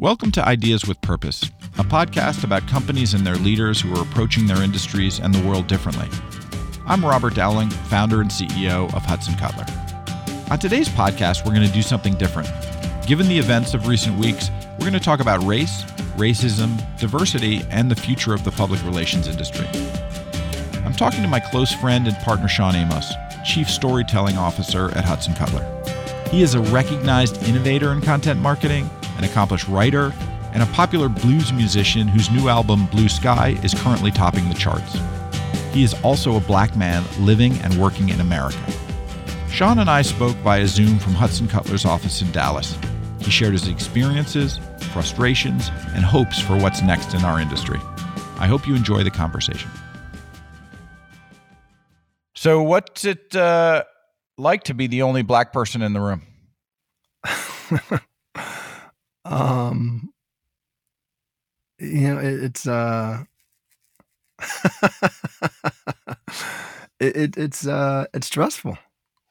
Welcome to Ideas with Purpose, a podcast about companies and their leaders who are approaching their industries and the world differently. I'm Robert Dowling, founder and CEO of Hudson Cutler. On today's podcast, we're going to do something different. Given the events of recent weeks, we're going to talk about race, racism, diversity, and the future of the public relations industry. I'm talking to my close friend and partner Sean Amos, Chief Storytelling Officer at Hudson Cutler. He is a recognized innovator in content marketing an accomplished writer, and a popular blues musician whose new album, Blue Sky, is currently topping the charts. He is also a black man living and working in America. Sean and I spoke via Zoom from Hudson Cutler's office in Dallas. He shared his experiences, frustrations, and hopes for what's next in our industry. I hope you enjoy the conversation. So, what's it uh, like to be the only black person in the room? Um, you know, it, it's uh, it, it, it's uh, it's stressful.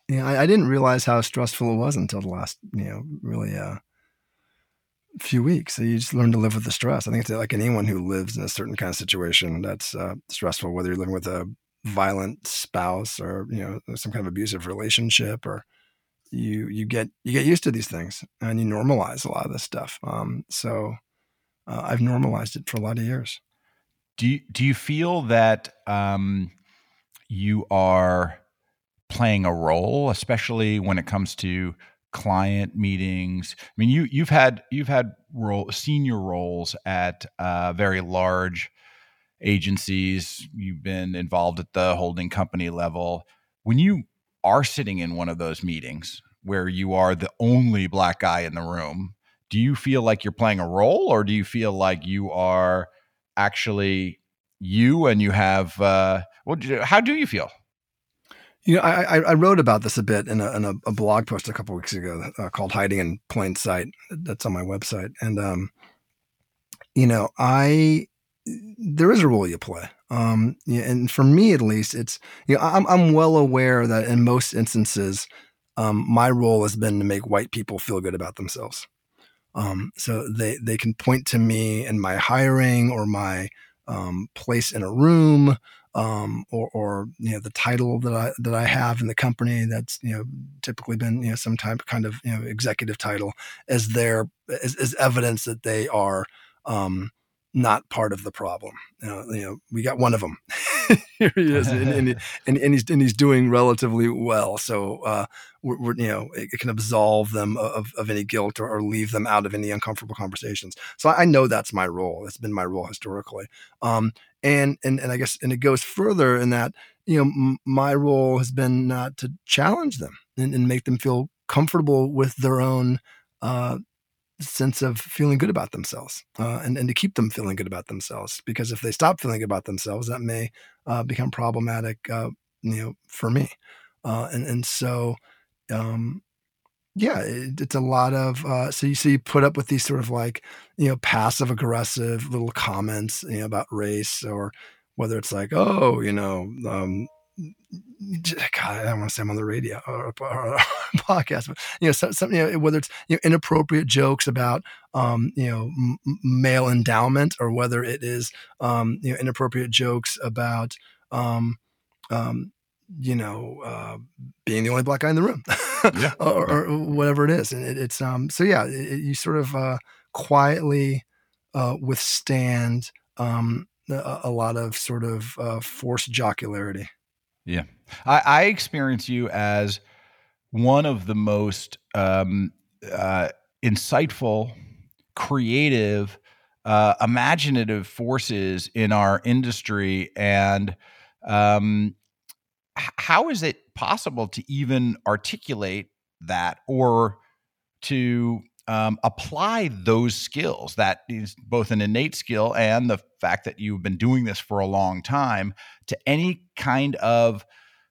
You know, I, I, didn't realize how stressful it was until the last, you know, really uh, few weeks. So you just learn to live with the stress. I think it's like anyone who lives in a certain kind of situation that's uh, stressful, whether you're living with a violent spouse or you know some kind of abusive relationship or you you get you get used to these things and you normalize a lot of this stuff. Um, so uh, I've normalized it for a lot of years. Do you, do you feel that um, you are playing a role, especially when it comes to client meetings? I mean, you you've had you've had role senior roles at uh, very large agencies. You've been involved at the holding company level. When you are sitting in one of those meetings where you are the only black guy in the room, do you feel like you're playing a role or do you feel like you are actually you and you have uh what how do you feel? You know i i wrote about this a bit in a, in a, a blog post a couple weeks ago uh, called hiding in plain sight that's on my website and um you know i there is a role you play um, and for me at least, it's you know I'm I'm well aware that in most instances, um, my role has been to make white people feel good about themselves. Um, so they they can point to me and my hiring or my um, place in a room um, or, or you know the title that I that I have in the company that's you know typically been you know some type kind of you know executive title as their as, as evidence that they are um, not part of the problem. You know, you know we got one of them. Here he is, and, and, and, and, he's and he's doing relatively well. So uh, we're, we're, you know it, it, can absolve them of, of any guilt or, or, leave them out of any uncomfortable conversations. So I, I know that's my role. It's been my role historically. Um, and and and I guess and it goes further in that you know m- my role has been not to challenge them and, and make them feel comfortable with their own uh, sense of feeling good about themselves uh, and, and to keep them feeling good about themselves. Because if they stop feeling good about themselves, that may uh, become problematic, uh, you know, for me. Uh, and, and so, um, yeah, it, it's a lot of, uh, so you see, you put up with these sort of like, you know, passive aggressive little comments, you know, about race or whether it's like, oh, you know, um, God, I don't want to say I'm on the radio or, or, or podcast, but you know, something you know, whether it's you know, inappropriate jokes about um, you know m- male endowment, or whether it is um, you know inappropriate jokes about um, um, you know uh, being the only black guy in the room, yeah. or, or, whatever it is, and it, it's um, so yeah, it, you sort of uh, quietly uh, withstand um, a, a, lot of sort of uh, forced jocularity. Yeah. I, I experience you as one of the most um, uh, insightful, creative, uh, imaginative forces in our industry. And um, how is it possible to even articulate that or to um, apply those skills that is both an innate skill and the fact that you've been doing this for a long time to any kind of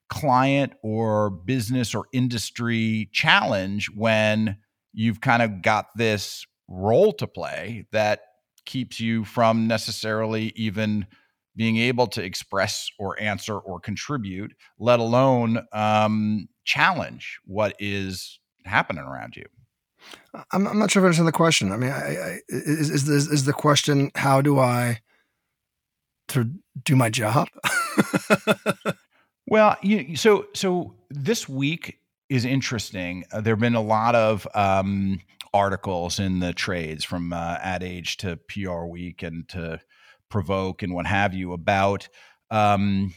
client or business or industry challenge when you've kind of got this role to play that keeps you from necessarily even being able to express or answer or contribute, let alone um, challenge what is happening around you. I'm, I'm not sure if I understand the question. I mean, I, I, is, is, is, the question how do I to do my job? well, you, so so this week is interesting. Uh, there have been a lot of um, articles in the trades from uh, Ad Age to PR Week and to Provoke and what have you about um,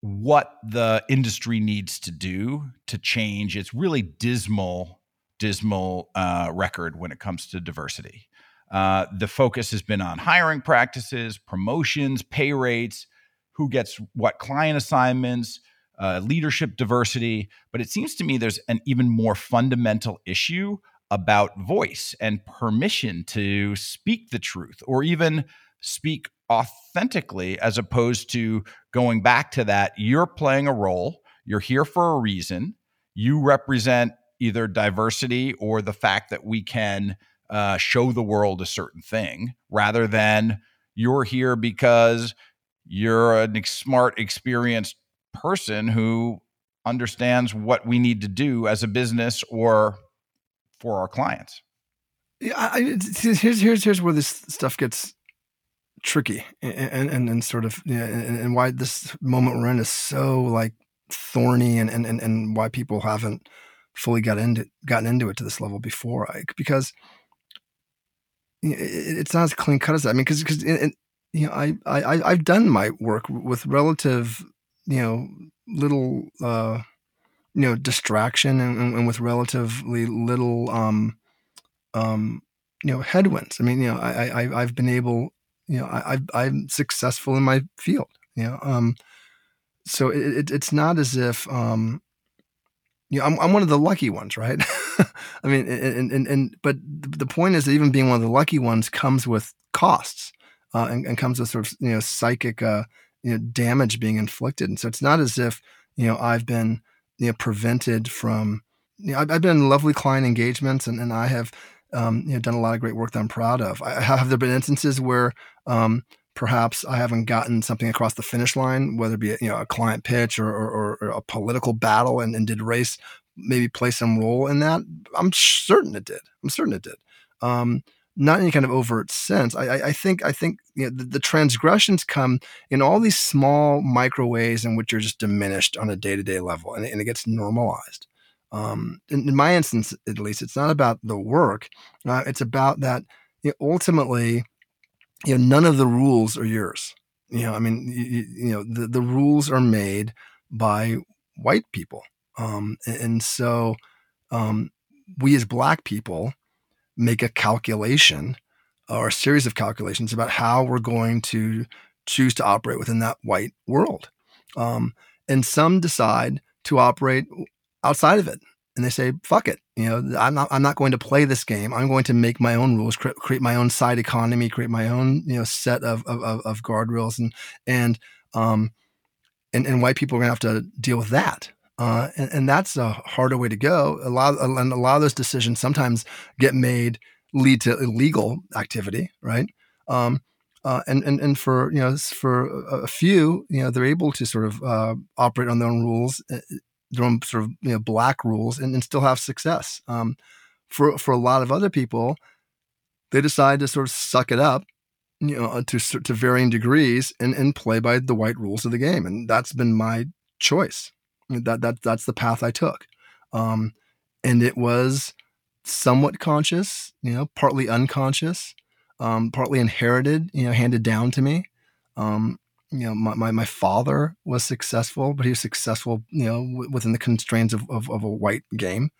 what the industry needs to do to change its really dismal, dismal uh, record when it comes to diversity. Uh, the focus has been on hiring practices, promotions, pay rates, who gets what client assignments, uh, leadership diversity. But it seems to me there's an even more fundamental issue about voice and permission to speak the truth or even speak authentically as opposed to going back to that you're playing a role you're here for a reason you represent either diversity or the fact that we can uh, show the world a certain thing rather than you're here because you're a smart experienced person who understands what we need to do as a business or for our clients. Yeah I, here's here's here's where this stuff gets tricky and, and, and sort of, yeah, and, and why this moment we're in is so like thorny and, and, and why people haven't fully got into, gotten into it to this level before. Like, because it's not as clean cut as that. I mean, cause, cause, you know, I, I, I've done my work with relative, you know, little, uh, you know, distraction and, and with relatively little, um, um, you know, headwinds. I mean, you know, I, I, I've been able you know, I, I am successful in my field. You know, um, so it, it, it's not as if um, you know, I'm, I'm one of the lucky ones, right? I mean, and, and, and, but the point is that even being one of the lucky ones comes with costs uh, and, and, comes with sort of, you know, psychic, uh, you know, damage being inflicted. And so it's not as if, you know, I've been, you know, prevented from, you know, I've, I've been in lovely client engagements and, and I have, um, you know, done a lot of great work that I'm proud of. I, have there been instances where um, perhaps I haven't gotten something across the finish line, whether it be you know a client pitch or, or, or a political battle, and, and, did race maybe play some role in that? I'm certain it did. I'm certain it did. Um, not any kind of overt sense. I, I, I think I think you know, the, the, transgressions come in all these small micro ways in which you're just diminished on a day to day level, and, and it gets normalized um, in, in, my instance, at least, it's not about the work. Uh, it's about that you know, ultimately, you know, none of the rules are yours. You know, I mean, you, you know, the, the rules are made by white people. Um, and, so um, we as black people make a calculation or a series of calculations about how we're going to choose to operate within that white world. Um, and some decide to operate outside of it and they say fuck it you know i'm not i'm not going to play this game i'm going to make my own rules cre- create my own side economy create my own you know set of of, of guardrails and and um and, and white people are going to have to deal with that uh, and, and that's a harder way to go. A lot, and a lot of those decisions sometimes get made lead to illegal activity, right? Um, uh, and, and and for you know for a few, you know, they're able to sort of uh, operate on their own rules uh, their own sort of you know, black rules and, and still have success. Um, for for a lot of other people, they decide to sort of suck it up, you know, to to varying degrees and and play by the white rules of the game, and that's been my choice. That that that's the path I took, um, and it was somewhat conscious, you know, partly unconscious, um, partly inherited, you know, handed down to me. Um, you know, my, my, my, father was successful, but he was successful, you know, w- within the constraints of, of, of a white game,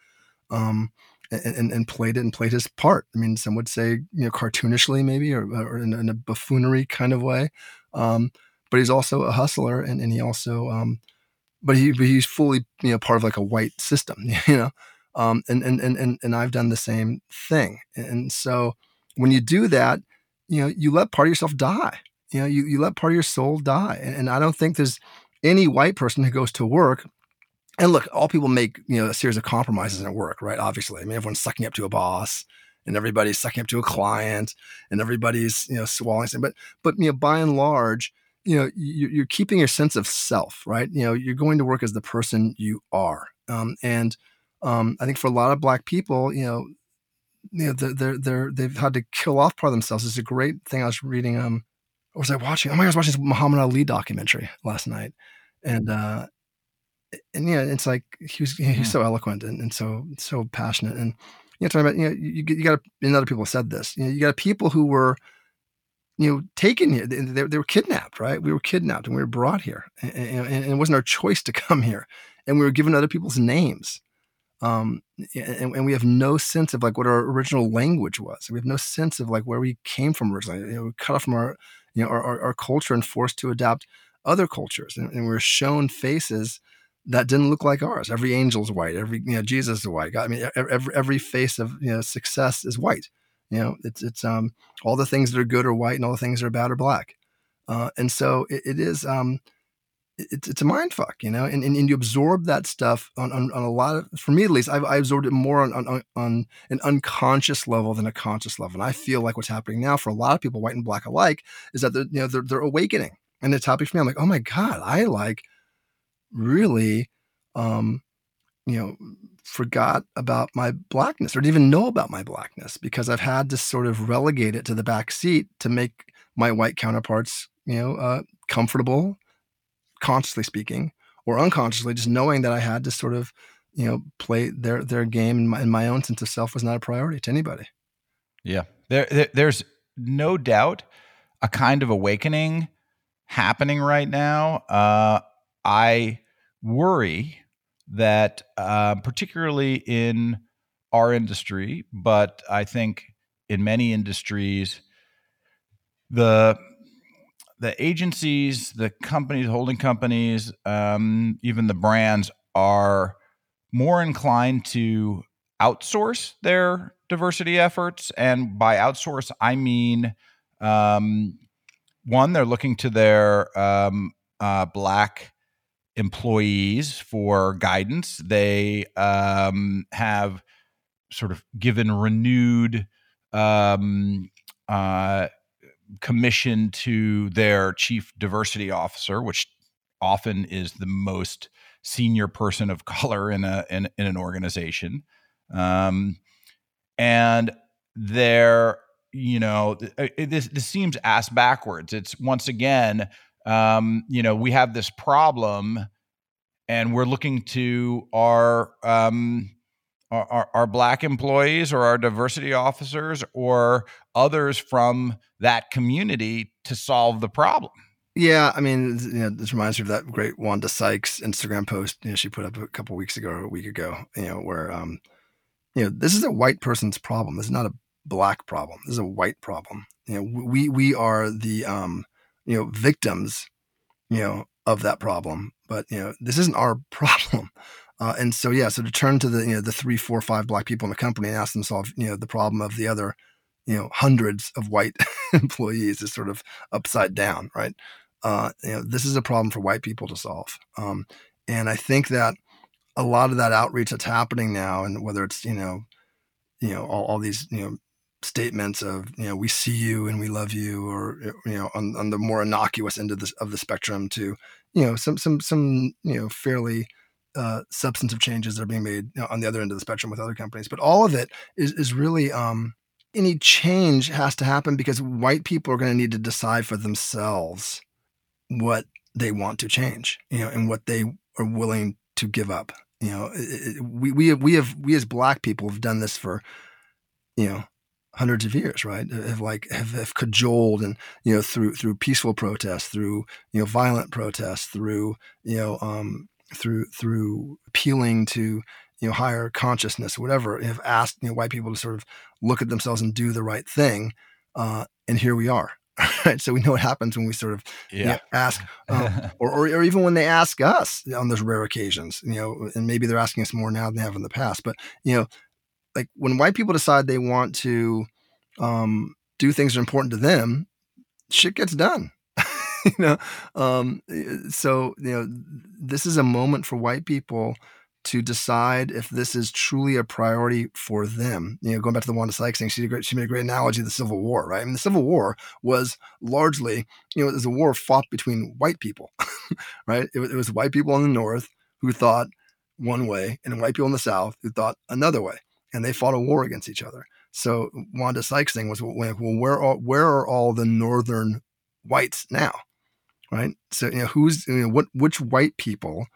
um, and, and, played it and played his part. I mean, some would say, you know, cartoonishly maybe, or, or in, in, a buffoonery kind of way. Um, but he's also a hustler, and, and he also, um, but he but he's fully, you know, part of like a white system, you know, um, and, and and and I've done the same thing, and so when you do that, you know, you let part of yourself die you know, you, you let part of your soul die. And, and I don't think there's any white person who goes to work and look, all people make, you know, a series of compromises at work, right? Obviously. I mean, everyone's sucking up to a boss and everybody's sucking up to a client and everybody's, you know, swallowing. But, but, you know, by and large, you know, you, are keeping your sense of self, right? You know, you're going to work as the person you are. Um, and um, I think for a lot of black people, you know, you know they're they're they've had to kill off part of themselves. It's a great thing. I was reading um, or was I watching? Oh my God, I was watching this Muhammad Ali documentary last night, and uh, and yeah, it's like he was he's hmm. so eloquent and, and so so passionate, and you know, talking about you know you, you got and other people said this. You know, you got people who were you know, taken here. They, they, they, were kidnapped, right? We were kidnapped and we were brought here, and, and, and, it wasn't our choice to come here. And we were given other people's names, um, and, and, we have no sense of like what our original language was. We have no sense of like where we came from originally. You know, we cut off from our, you know, our, our, our culture and forced to adapt other cultures, and, and we are shown faces that didn't look like ours. Every angel's white. Every you know Jesus is white. I mean, every every face of you know success is white. You know, it's it's um all the things that are good are white, and all the things that are bad are black. Uh, and so it, it is um it's it's a mind fuck, you know, and, and, and you absorb that stuff on, on, on, a lot of, for me at least, I've, I absorbed it more on, on, on an unconscious level than a conscious level. And I feel like what's happening now for a lot of people, white and black alike, is that they're, you know, they're, they're awakening. And the topic for me, I'm like, oh my God, I like really, um, you know, forgot about my blackness or didn't even know about my blackness because I've had to sort of relegate it to the back seat to make my white counterparts, you know, uh, comfortable consciously speaking or unconsciously, just knowing that I had to sort of, you know, play their their game and my, and my own sense of self was not a priority to anybody. Yeah, there, there there's no doubt a kind of awakening happening right now. Uh, I worry that, uh, particularly in our industry, but I think in many industries, the the agencies, the companies, holding companies, um, even the brands are more inclined to outsource their diversity efforts. And by outsource, I mean um, one, they're looking to their um, uh, black employees for guidance. They um, have sort of given renewed um, uh, commission to their chief diversity officer, which often is the most senior person of color in a in, in an organization, um, and they're you know uh, this this seems ass backwards. It's once again um, you know we have this problem, and we're looking to our um, our, our, black employees or our diversity officers or others from that community to solve the problem. Yeah, I mean, you know, this reminds me of that great Wanda Sykes Instagram post. You know, she put up a couple weeks ago or a week ago. You know, where um, you know, this is a white person's problem. This is not a black problem. This is a white problem. You know, we we are the um, you know, victims, you know, of that problem. But you know, this isn't our problem. Uh, and so, yeah, so to turn to the you know the three, four, five black people in the company and ask them to solve you know the problem of the other, you know, hundreds of white employees is sort of upside down, right? Uh, you know, this is a problem for white people to solve. Um, and I think that a lot of that outreach that's happening now, and whether it's you know, you know, all, all these you know statements of you know we see you and we love you, or you know, on, on the more innocuous end of the of the spectrum, to you know some some some you know fairly uh, substantive changes that are being made you know, on the other end of the spectrum with other companies. But all of it is is really um, any change has to happen because white people are going to need to decide for themselves what they want to change, you know, and what they are willing to give up. You know, it, it, we we have, we have we as black people have done this for, you know, hundreds of years, right? Have like have, have cajoled and you know through through peaceful protests, through you know violent protests, through you know um, through through appealing to you know higher consciousness, or whatever, have asked you know white people to sort of look at themselves and do the right thing, uh, and here we are. Right, so we know what happens when we sort of yeah. you know, ask, um, or, or, or even when they ask us on those rare occasions, you know, and maybe they're asking us more now than they have in the past. But you know, like when white people decide they want to um, do things that are important to them, shit gets done. you know, um, so you know, this is a moment for white people to decide if this is truly a priority for them. You know, going back to the Wanda Sykes thing, she, great, she made a great analogy of the Civil War, right? I mean, the Civil War was largely, you know, it was a war fought between white people, right? It was, it was white people in the North who thought one way and white people in the South who thought another way. And they fought a war against each other. So Wanda Sykes thing was well, where are where are all the northern whites now, right? So you know who's you know what which white people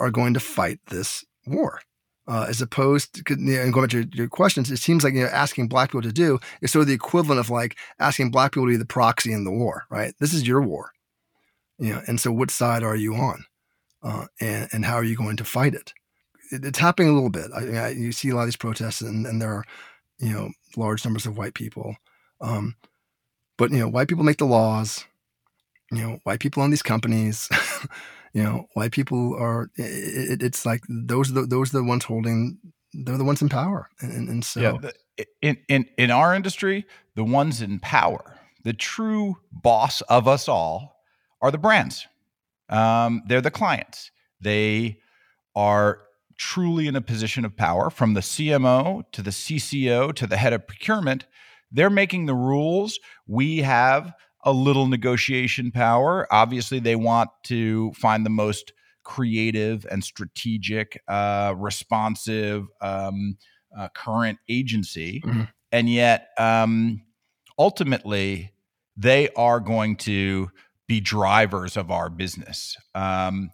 are going to fight this war, uh, as opposed to you know, going back to your, questions, it seems like you know asking black people to do is sort of the equivalent of like asking black people to be the proxy in the war, right? This is your war, you know, and so what side are you on, uh, and and how are you going to fight it? it it's happening a little bit. I, I, you see a lot of these protests, and, and there are you know large numbers of white people, um, but you know white people make the laws. You know, white people own these companies. you know, white people are. It, it's like those are the, those are the ones holding. They're the ones in power, and, and so yeah, the, in in in our industry, the ones in power, the true boss of us all, are the brands. Um, they're the clients. They are truly in a position of power, from the CMO to the CCO to the head of procurement. They're making the rules. We have a little negotiation power. Obviously, they want to find the most creative and strategic, uh, responsive, um, uh, current agency. Mm-hmm. And yet, um, ultimately, they are going to be drivers of our business. Um,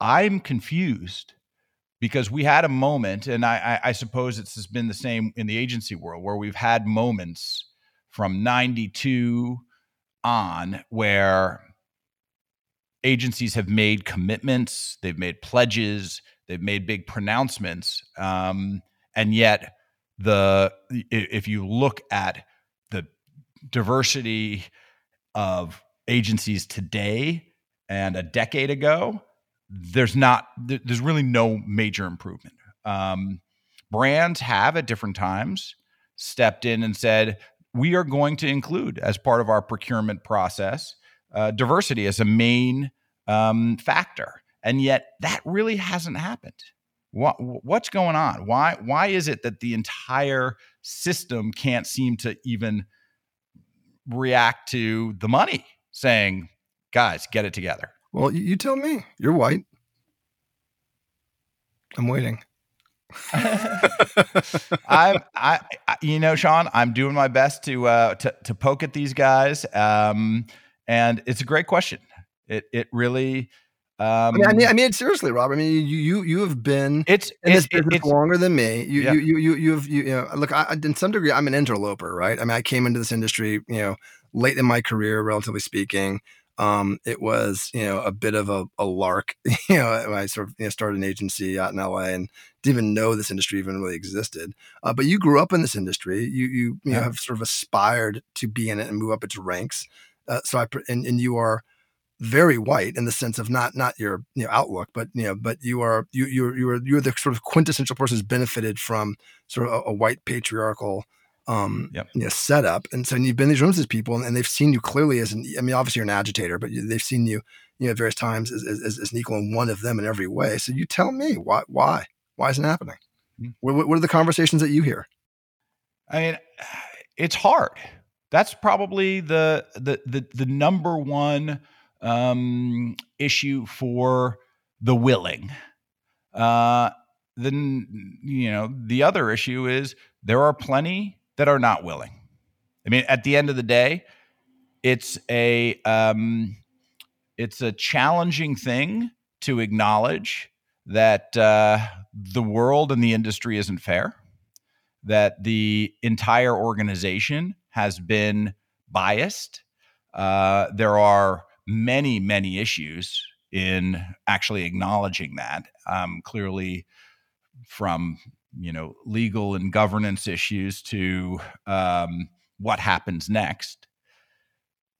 I'm confused because we had a moment, and I, I, I suppose it's been the same in the agency world where we've had moments from 92 on where agencies have made commitments, they've made pledges, they've made big pronouncements, um, and yet the if you look at the diversity of agencies today and a decade ago, there's not there's really no major improvement. Um, brands have at different times stepped in and said, we are going to include as part of our procurement process uh, diversity as a main um, factor, and yet that really hasn't happened. What, what's going on? Why why is it that the entire system can't seem to even react to the money saying, "Guys, get it together"? Well, you tell me. You're white. I'm waiting. I'm, I, you know, Sean, I'm doing my best to uh, to to poke at these guys, um, and it's a great question. It it really. Um, I, mean, I mean, I mean, seriously, Rob. I mean, you you you have been it's in this business it's, longer than me. You, yeah. you you you you've you, you know, look. I, in some degree, I'm an interloper, right? I mean, I came into this industry, you know, late in my career, relatively speaking. Um, it was, you know, a bit of a, a lark. you know, I sort of you know, started an agency out in LA and didn't even know this industry even really existed. Uh, but you grew up in this industry. You you you yeah. know, have sort of aspired to be in it and move up its ranks. Uh, so I and, and you are very white in the sense of not not your you know outlook, but you know, but you are you you're you're you're the sort of quintessential person who's benefited from sort of a, a white patriarchal um, yep. you know, setup. And so you've been in these rooms with people and, they've seen you clearly as an, I mean, obviously you're an agitator, but they've seen you, you know, at various times as, as, as, an equal in one of them in every way. So you tell me why, why, why isn't it happening? Mm-hmm. What, what are the conversations that you hear? I mean, it's hard. That's probably the, the, the, the number one um, issue for the willing. Uh, then, you know, the other issue is there are plenty that are not willing. I mean, at the end of the day, it's a um, it's a challenging thing to acknowledge that uh, the world and the industry isn't fair, that the entire organization has been biased. Uh, there are many, many issues in actually acknowledging that. Um, clearly, from you know legal and governance issues to um, what happens next.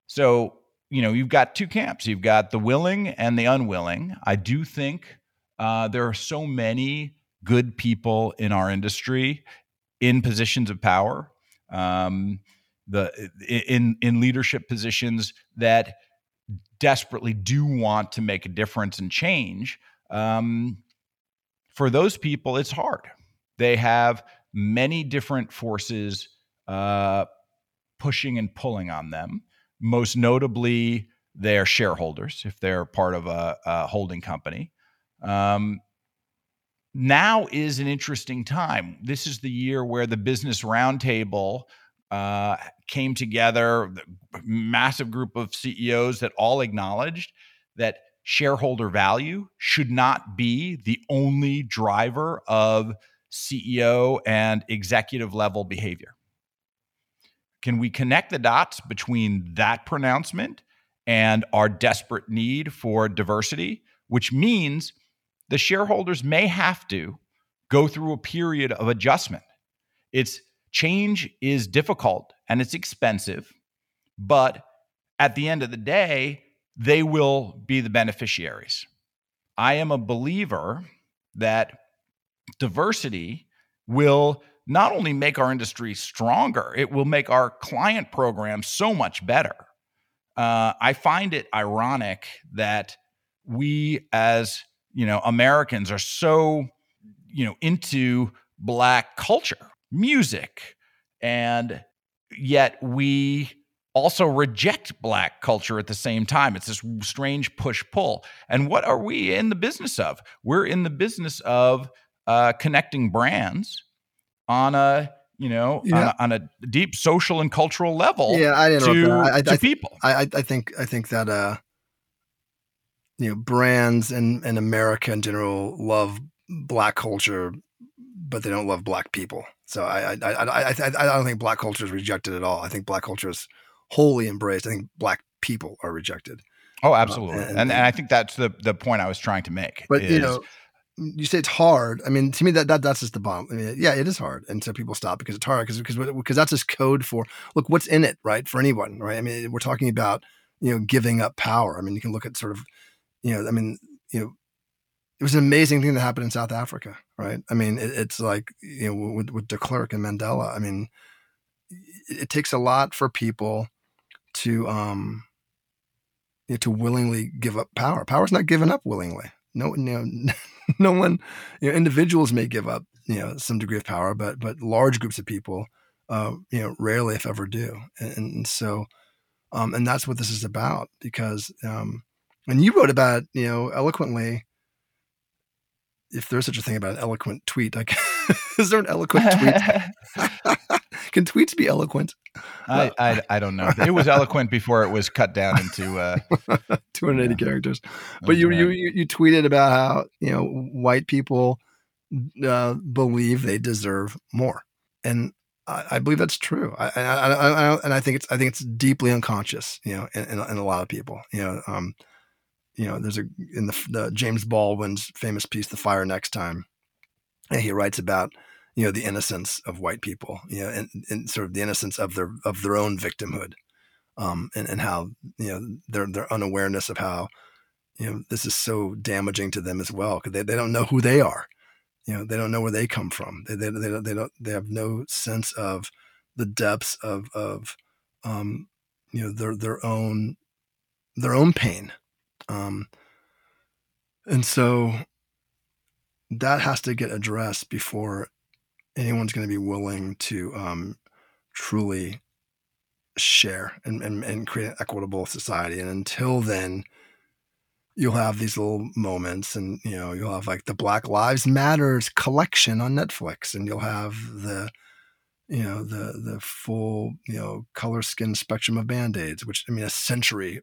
So you know you've got two camps. You've got the willing and the unwilling. I do think uh, there are so many good people in our industry in positions of power, um, the in in leadership positions that desperately do want to make a difference and change. Um, for those people, it's hard they have many different forces uh, pushing and pulling on them. Most notably, their shareholders, if they're part of a, a holding company. Um, now is an interesting time. This is the year where the Business Roundtable uh, came together, massive group of CEOs that all acknowledged that shareholder value should not be the only driver of CEO and executive level behavior. Can we connect the dots between that pronouncement and our desperate need for diversity, which means the shareholders may have to go through a period of adjustment. It's change is difficult and it's expensive, but at the end of the day, they will be the beneficiaries. I am a believer that diversity will not only make our industry stronger, it will make our client program so much better. Uh, I find it ironic that we as you know Americans are so you know into black culture, music, and yet we also reject black culture at the same time. It's this strange push pull. And what are we in the business of? We're in the business of uh, connecting brands on a you know yeah. on, a, on, a, deep social and cultural level. Yeah, I didn't to, I, I, to I, people. I, I think I think that uh, you know brands and and America in general love black culture, but they don't love black people. So I I I I, I, I don't think black culture is rejected at all. I think black culture is wholly embraced. I think black people are rejected. Oh, uh, absolutely, uh, and, and, and, I think that's the the point I was trying to make. But is, you know, you say it's hard. I mean, to me, that, that that's just the bomb. I mean, yeah, it is hard, and so people stop because it's hard because because that's just code for look what's in it, right? For anyone, right? I mean, we're talking about you know giving up power. I mean, you can look at sort of you know, I mean, you know, it was an amazing thing that happened in South Africa, right? I mean, it, it's like you know with with de Klerk and Mandela. I mean, it, it takes a lot for people to um you know, to willingly give up power. Power's not given up willingly. No, know, no one, you know, individuals may give up, you know, some degree of power, but but large groups of people, uh, you know, rarely, if ever, do. And, and so, um, and that's what this is about. Because, um, and you wrote about, it, you know, eloquently. If there's such a thing about an eloquent tweet, like, is there an eloquent tweet? Can tweets be eloquent? I, I, I don't know. It was eloquent before it was cut down into uh, 280 yeah. characters. But you, you you tweeted about how you know white people uh, believe they deserve more, and I, I believe that's true. I, I, I, and I think it's I think it's deeply unconscious. You know, in, in, in a lot of people. You know, um, you know, there's a in the, the James Baldwin's famous piece, "The Fire Next Time," and he writes about you know the innocence of white people you know and, and sort of the innocence of their of their own victimhood um, and, and how you know their their unawareness of how you know this is so damaging to them as well because they, they don't know who they are. You know they don't know where they come from. They they, they, don't, they don't they have no sense of the depths of of um, you know their their own their own pain um, and so that has to get addressed before anyone's going to be willing to um, truly share and, and, and create an equitable society. And until then, you'll have these little moments and you know you'll have like the black lives matters collection on netflix and you'll have the you know the the full you know color skin spectrum of band-aids which i mean a century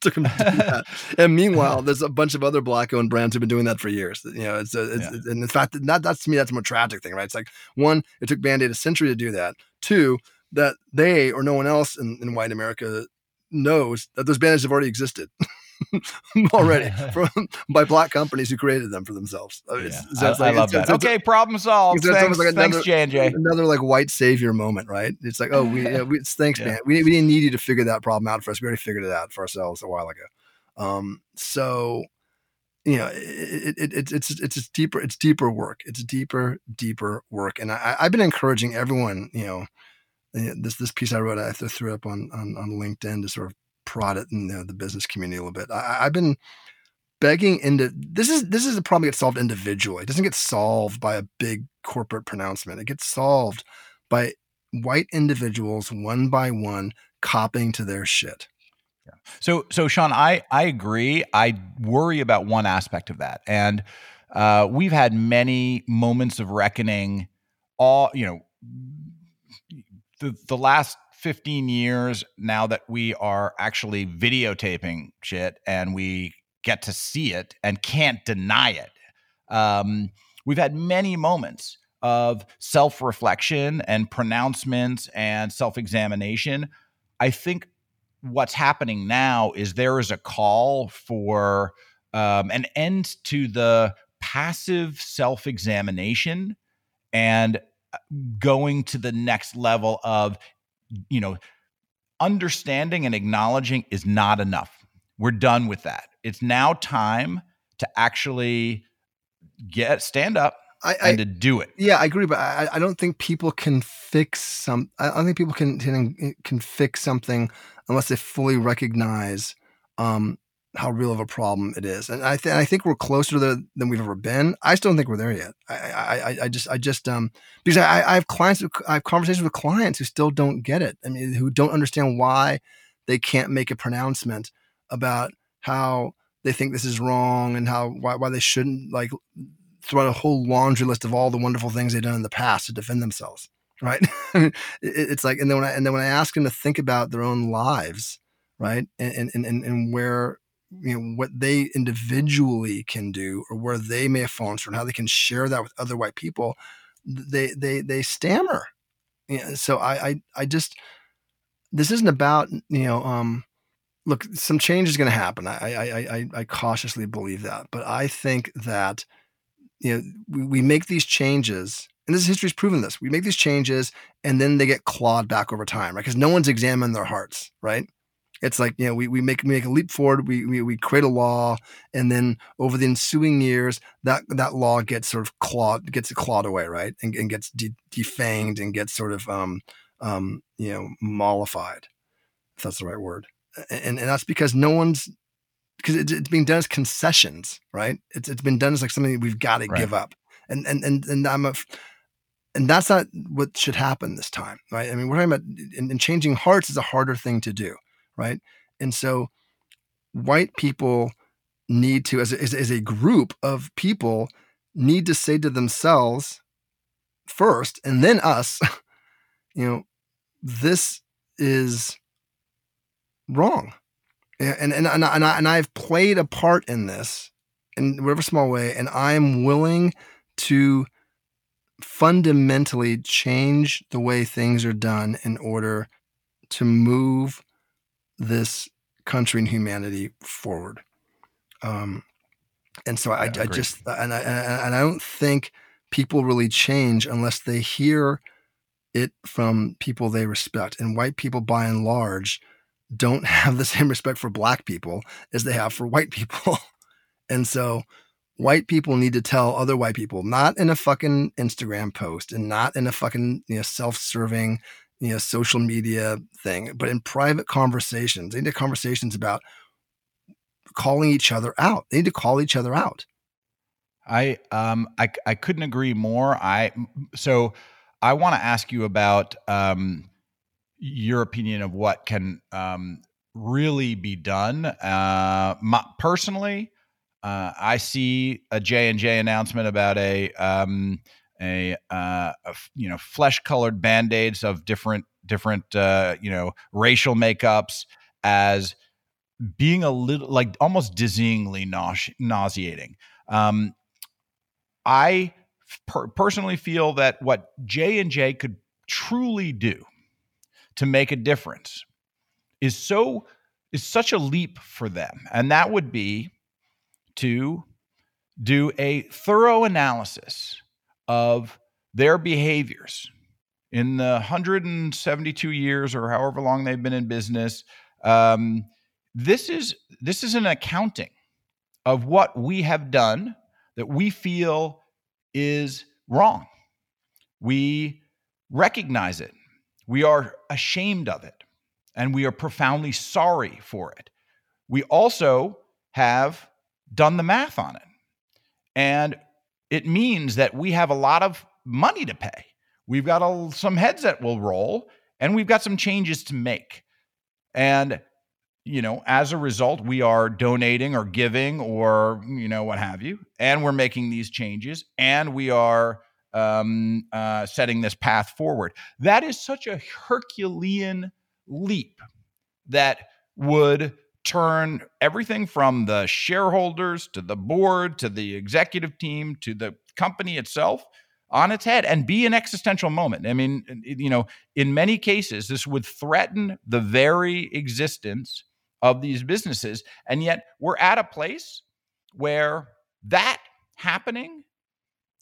took him to do that. And meanwhile, there's a bunch of other black-owned brands who've been doing that for years. You know, it's, a, it's yeah. and in fact, that that's to me that's a more tragic thing, right? It's like one, it took Band-Aid a century to do that. Two, that they or no one else in, in white America knows that those band-aids have already existed. already from by black companies who created them for themselves. I, mean, yeah. it's, it's I, like, I, love that. okay, problem solved. Thanks, like another, thanks, J&J. Another like white savior moment, right? It's like, oh, we, yeah, we thanks, yeah. man. We, we didn't need you to figure that problem out for us. We already figured it out for ourselves a while ago. Um, so you know, it, it, it, it's it's it's deeper. It's deeper work. It's deeper, deeper work. And I, I've been encouraging everyone. You know, this this piece I wrote, I threw up on on, on LinkedIn to sort of prod in the, business community a little bit. I, I've been begging into this is this is a problem that gets solved individually. It doesn't get solved by a big corporate pronouncement. It gets solved by white individuals one by one copying to their shit. Yeah. So so Sean, I I agree. I worry about one aspect of that. And uh, we've had many moments of reckoning. All you know, the the last 15 years now that we are actually videotaping shit and we get to see it and can't deny it. Um, we've had many moments of self reflection and pronouncements and self examination. I think what's happening now is there is a call for um, an end to the passive self examination and uh, going to the next level of, you know, understanding and acknowledging is not enough. We're done with that. It's now time to actually get stand up I, I, and to do it. Yeah, I agree, but I, I don't think people can fix some. I don't think people can can, can fix something unless they fully recognize um, how real of a problem it is. And I, th- I think we're closer to than we've ever been. I still don't think we're there yet. I, I, I just, I just, um, because I, I have clients, I have conversations with clients who still don't get it. I mean, who don't understand why they can't make a pronouncement about how they think this is wrong and how why, why they shouldn't like throw out a whole laundry list of all the wonderful things they've done in the past to defend themselves right it's like and then when i and then when i ask them to think about their own lives right and and and, and where you know what they individually can do or where they may have fallen short and how they can share that with other white people they they they stammer know, so I, I i just this isn't about you know um look, some change is going to happen. I, I, I, I cautiously believe that, but I think that you know we, we make these changes, and this history's proven this. We make these changes, and then they get clawed back over time, right? Because no one's examined their hearts, right? It's like you know we, we make make a leap forward, we, we we create a law, and then over the ensuing years, that that law gets sort of clawed gets clawed away, right, and, and gets de- defanged and gets sort of um um you know mollified, if that's the right word and, and that's because no one's because it, it's being done as concessions, right? It's it's been done as like something we've got to right. give up, and and and and I'm a, and that's not what should happen this time, right? I mean, we're talking about and, and changing hearts is a harder thing to do, right? And so, white people need to, as a, as, a group of people, need to say to themselves first, and then us, you know, this is wrong. And, and, and, and, I, and I've played a part in this in whatever small way, and I'm willing to fundamentally change the way things are done in order to move this country and humanity forward. Um, and so I, I, I just and I and I don't think people really change unless they hear it from people they respect. And white people, by and large, don't have the same respect for black people as they have for white people. and so white people need to tell other white people, not in a fucking Instagram post and not in a fucking you know, self-serving you know social media thing, but in private conversations. They need conversations about calling each other out. They need to call each other out. I um I I couldn't agree more. I so I want to ask you about um your opinion of what can um, really be done. Uh, my, personally, uh, I see a J and J announcement about a um, a, uh, a, you know flesh colored band aids of different different uh, you know racial makeups as being a little like almost dizzyingly nause- nauseating. Um, I per- personally feel that what J and J could truly do to make a difference is so is such a leap for them and that would be to do a thorough analysis of their behaviors in the 172 years or however long they've been in business um, this is this is an accounting of what we have done that we feel is wrong we recognize it we are ashamed of it and we are profoundly sorry for it. We also have done the math on it. And it means that we have a lot of money to pay. We've got a, some heads that will roll and we've got some changes to make. And you know, as a result, we are donating or giving or, you know, what have you. And we're making these changes and we are um, uh, setting this path forward. That is such a Herculean leap that would turn everything from the shareholders to the board to the executive team to the company itself on its head and be an existential moment. I mean, you know, in many cases, this would threaten the very existence of these businesses. And yet we're at a place where that happening,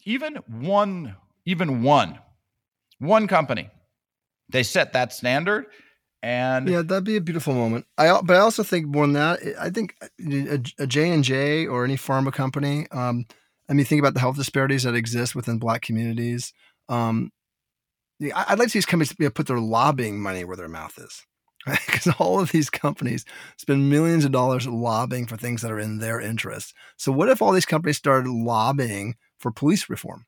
even one, even one, one company, they set that standard. And yeah, that'd be a beautiful moment. I but I also think more than that. I think a J and J or any pharma company. Um, I mean, think about the health disparities that exist within Black communities. Um, I'd like to see these companies put their lobbying money where their mouth is because all of these companies spend millions of dollars lobbying for things that are in their interest. So what if all these companies started lobbying for police reform?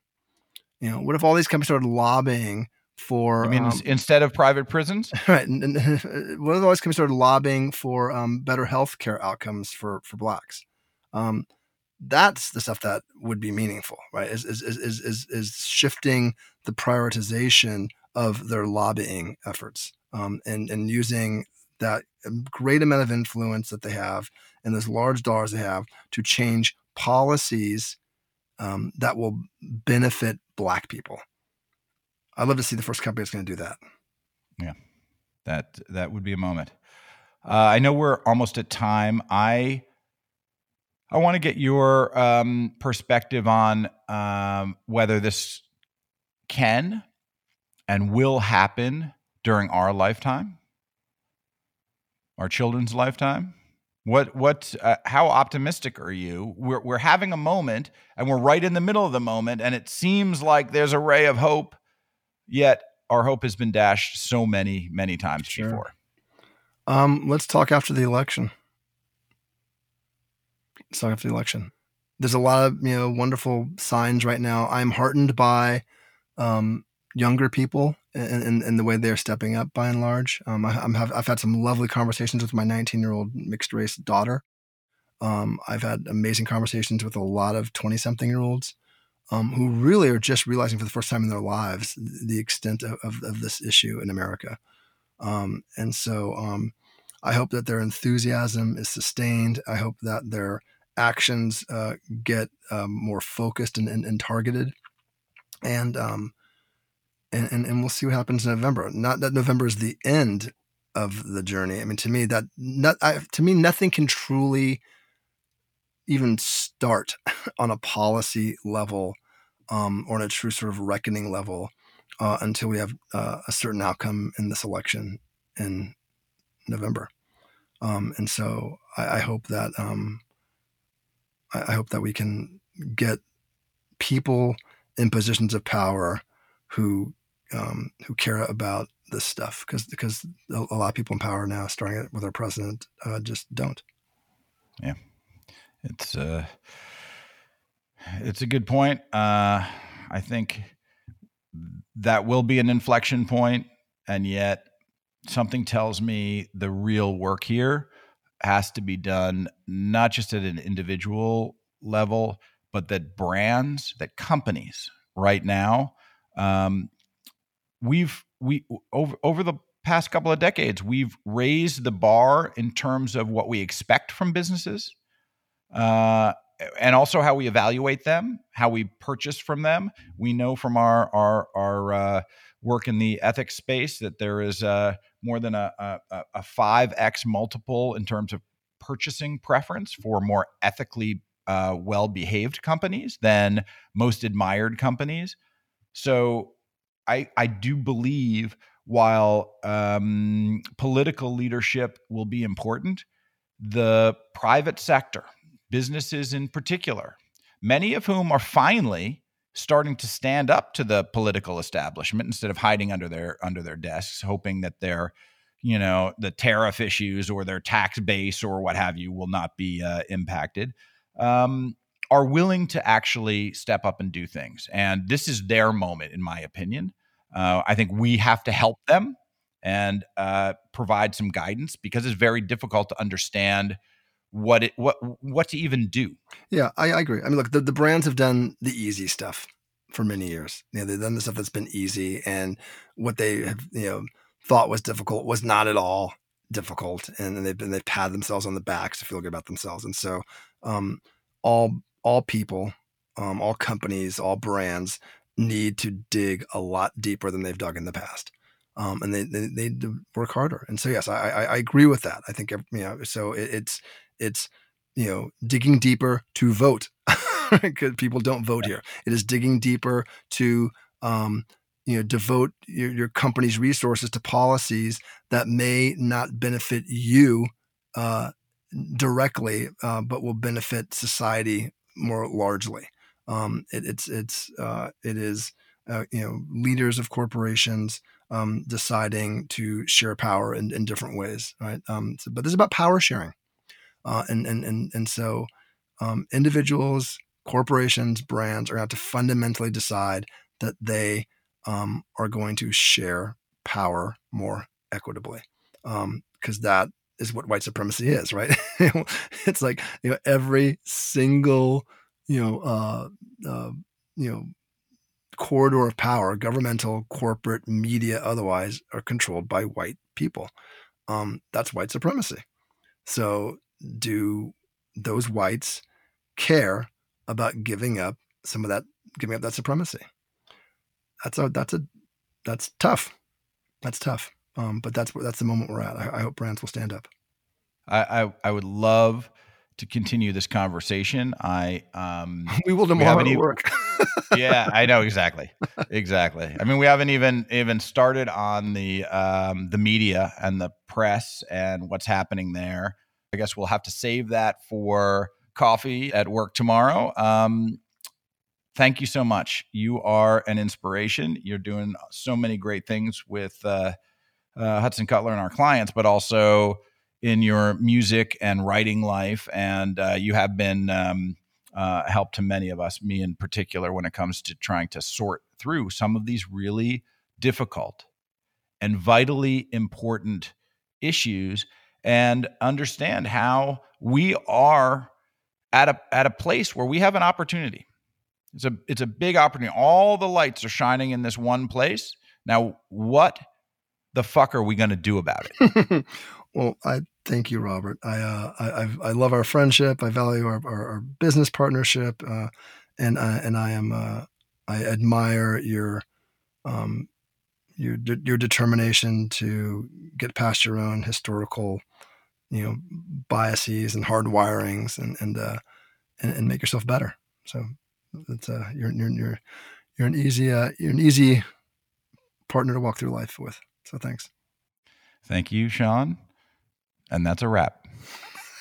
You know, what if all these companies started lobbying for? I mean, um, instead of private prisons, right? And, and what if all these companies started lobbying for um, better health care outcomes for for blacks? Um, that's the stuff that would be meaningful, right? Is is is is, is shifting the prioritization of their lobbying efforts um, and, and using that great amount of influence that they have and those large dollars they have to change policies um, that will benefit black people. I'd love to see the first company that's going to do that. Yeah, that that would be a moment. Uh, I know we're almost at time. I I want to get your um, perspective on um, whether this can and will happen during our lifetime, our children's lifetime? What what uh, how optimistic are you? We're we're having a moment and we're right in the middle of the moment and it seems like there's a ray of hope yet our hope has been dashed so many many times sure. before. Um, let's talk after the election. Let's talk after the election. There's a lot of you know wonderful signs right now. I'm heartened by um, younger people and, and, the way they're stepping up by and large. Um, I, am have, I've had some lovely conversations with my 19 year old mixed race daughter. Um, I've had amazing conversations with a lot of 20 something year olds um, who really are just realizing for the first time in their lives the extent of, of, of this issue in America. Um, and so um, I hope that their enthusiasm is sustained. I hope that their actions uh, get um, more focused and, and, and targeted. And um, and, and, and we'll see what happens in November. Not that November is the end of the journey. I mean, to me, that not I, to me, nothing can truly even start on a policy level um, or on a true sort of reckoning level uh, until we have uh, a certain outcome in this election in November. Um, and so I, I hope that um, I, I hope that we can get people in positions of power who um, who care about this stuff because because a, lot of people in power now, starting with our president, uh, just don't. Yeah, it's uh, it's a good point. Uh, I think that will be an inflection point, and yet something tells me the real work here has to be done not just at an individual level, but that brands, that companies right now um, we've we over over the past couple of decades we've raised the bar in terms of what we expect from businesses uh, and also how we evaluate them how we purchase from them. We know from our our our uh, work in the ethics space that there is uh, more than a, a, a 5x multiple in terms of purchasing preference for more ethically uh, well behaved companies than most admired companies. So I, I do believe while um, political leadership will be important, the private sector, businesses in particular, many of whom are finally starting to stand up to the political establishment instead of hiding under their under their desks, hoping that their you know the tariff issues or their tax base or what have you will not be uh, impacted. Um, are willing to actually step up and do things. And this is their moment, in my opinion. Uh, I think we have to help them and uh, provide some guidance because it's very difficult to understand what it what what to even do. Yeah, I, I agree. I mean, look, the, the brands have done the easy stuff for many years. You know, they've done the stuff that's been easy, and what they have you know thought was difficult was not at all difficult, and they've been they've patted themselves on the backs to feel good about themselves. And so, um, all all people, um, all companies, all brands need to dig a lot deeper than they've dug in the past. Um, and they, they, they work harder. And so, yes, I, I, I agree with that. I think, you know, so it, it's, it's, you know, digging deeper to vote because people don't vote here. It is digging deeper to, um, you know, devote your, your company's resources to policies that may not benefit you uh, directly, uh, but will benefit society more largely. Um, it, it's it's uh, it is uh, you know leaders of corporations um, deciding to share power in, in different ways, right? Um, so, but this is about power sharing, uh, and and and and so um, individuals, corporations, brands are going to have to fundamentally decide that they um, are going to share power more equitably, because um, that is what white supremacy is, right? it's like you know every single you know, uh, uh, you know, corridor of power, governmental, corporate, media, otherwise, are controlled by white people. Um, that's white supremacy. So, do those whites care about giving up some of that, giving up that supremacy? That's a that's a that's tough. That's tough. Um, but that's that's the moment we're at. I, I hope brands will stand up. I, I, I would love to continue this conversation. I um we will tomorrow we work. yeah, I know exactly, exactly. I mean, we haven't even even started on the um the media and the press and what's happening there. I guess we'll have to save that for coffee at work tomorrow. Um, thank you so much. You are an inspiration. You're doing so many great things with uh, uh, Hudson Cutler and our clients, but also in your music and writing life, and uh, you have been um, uh, help to many of us, me in particular, when it comes to trying to sort through some of these really difficult and vitally important issues and understand how we are at a at a place where we have an opportunity. It's a it's a big opportunity. All the lights are shining in this one place. Now, what the fuck are we going to do about it? well, I Thank you, Robert. I uh, I, I love our friendship. I value our, our, our business partnership, uh, and I, and I am uh, I admire your um, your your determination to get past your own historical, you know, biases and hard wirings, and and uh, and, and make yourself better. So it's uh, you're you're you're you're an easy uh, you're an easy partner to walk through life with. So thanks. Thank you, Shawn. And that's a wrap.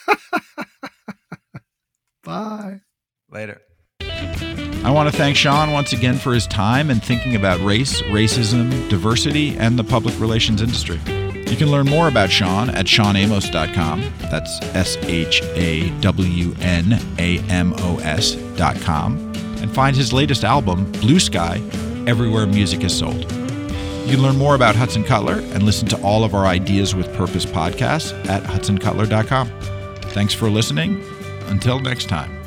Bye. Later. I want to thank Shawn once again for his time and thinking about race, racism, diversity, and the public relations industry. You can learn more about Shawn at shawnamos.com. That's S H A W N A M O S.com. And find his latest album, Blue Sky, everywhere music is sold. You can learn more about Hudson Cutler and listen to all of our Ideas with Purpose podcasts at hudsoncutler.com. Thanks for listening. Until next time.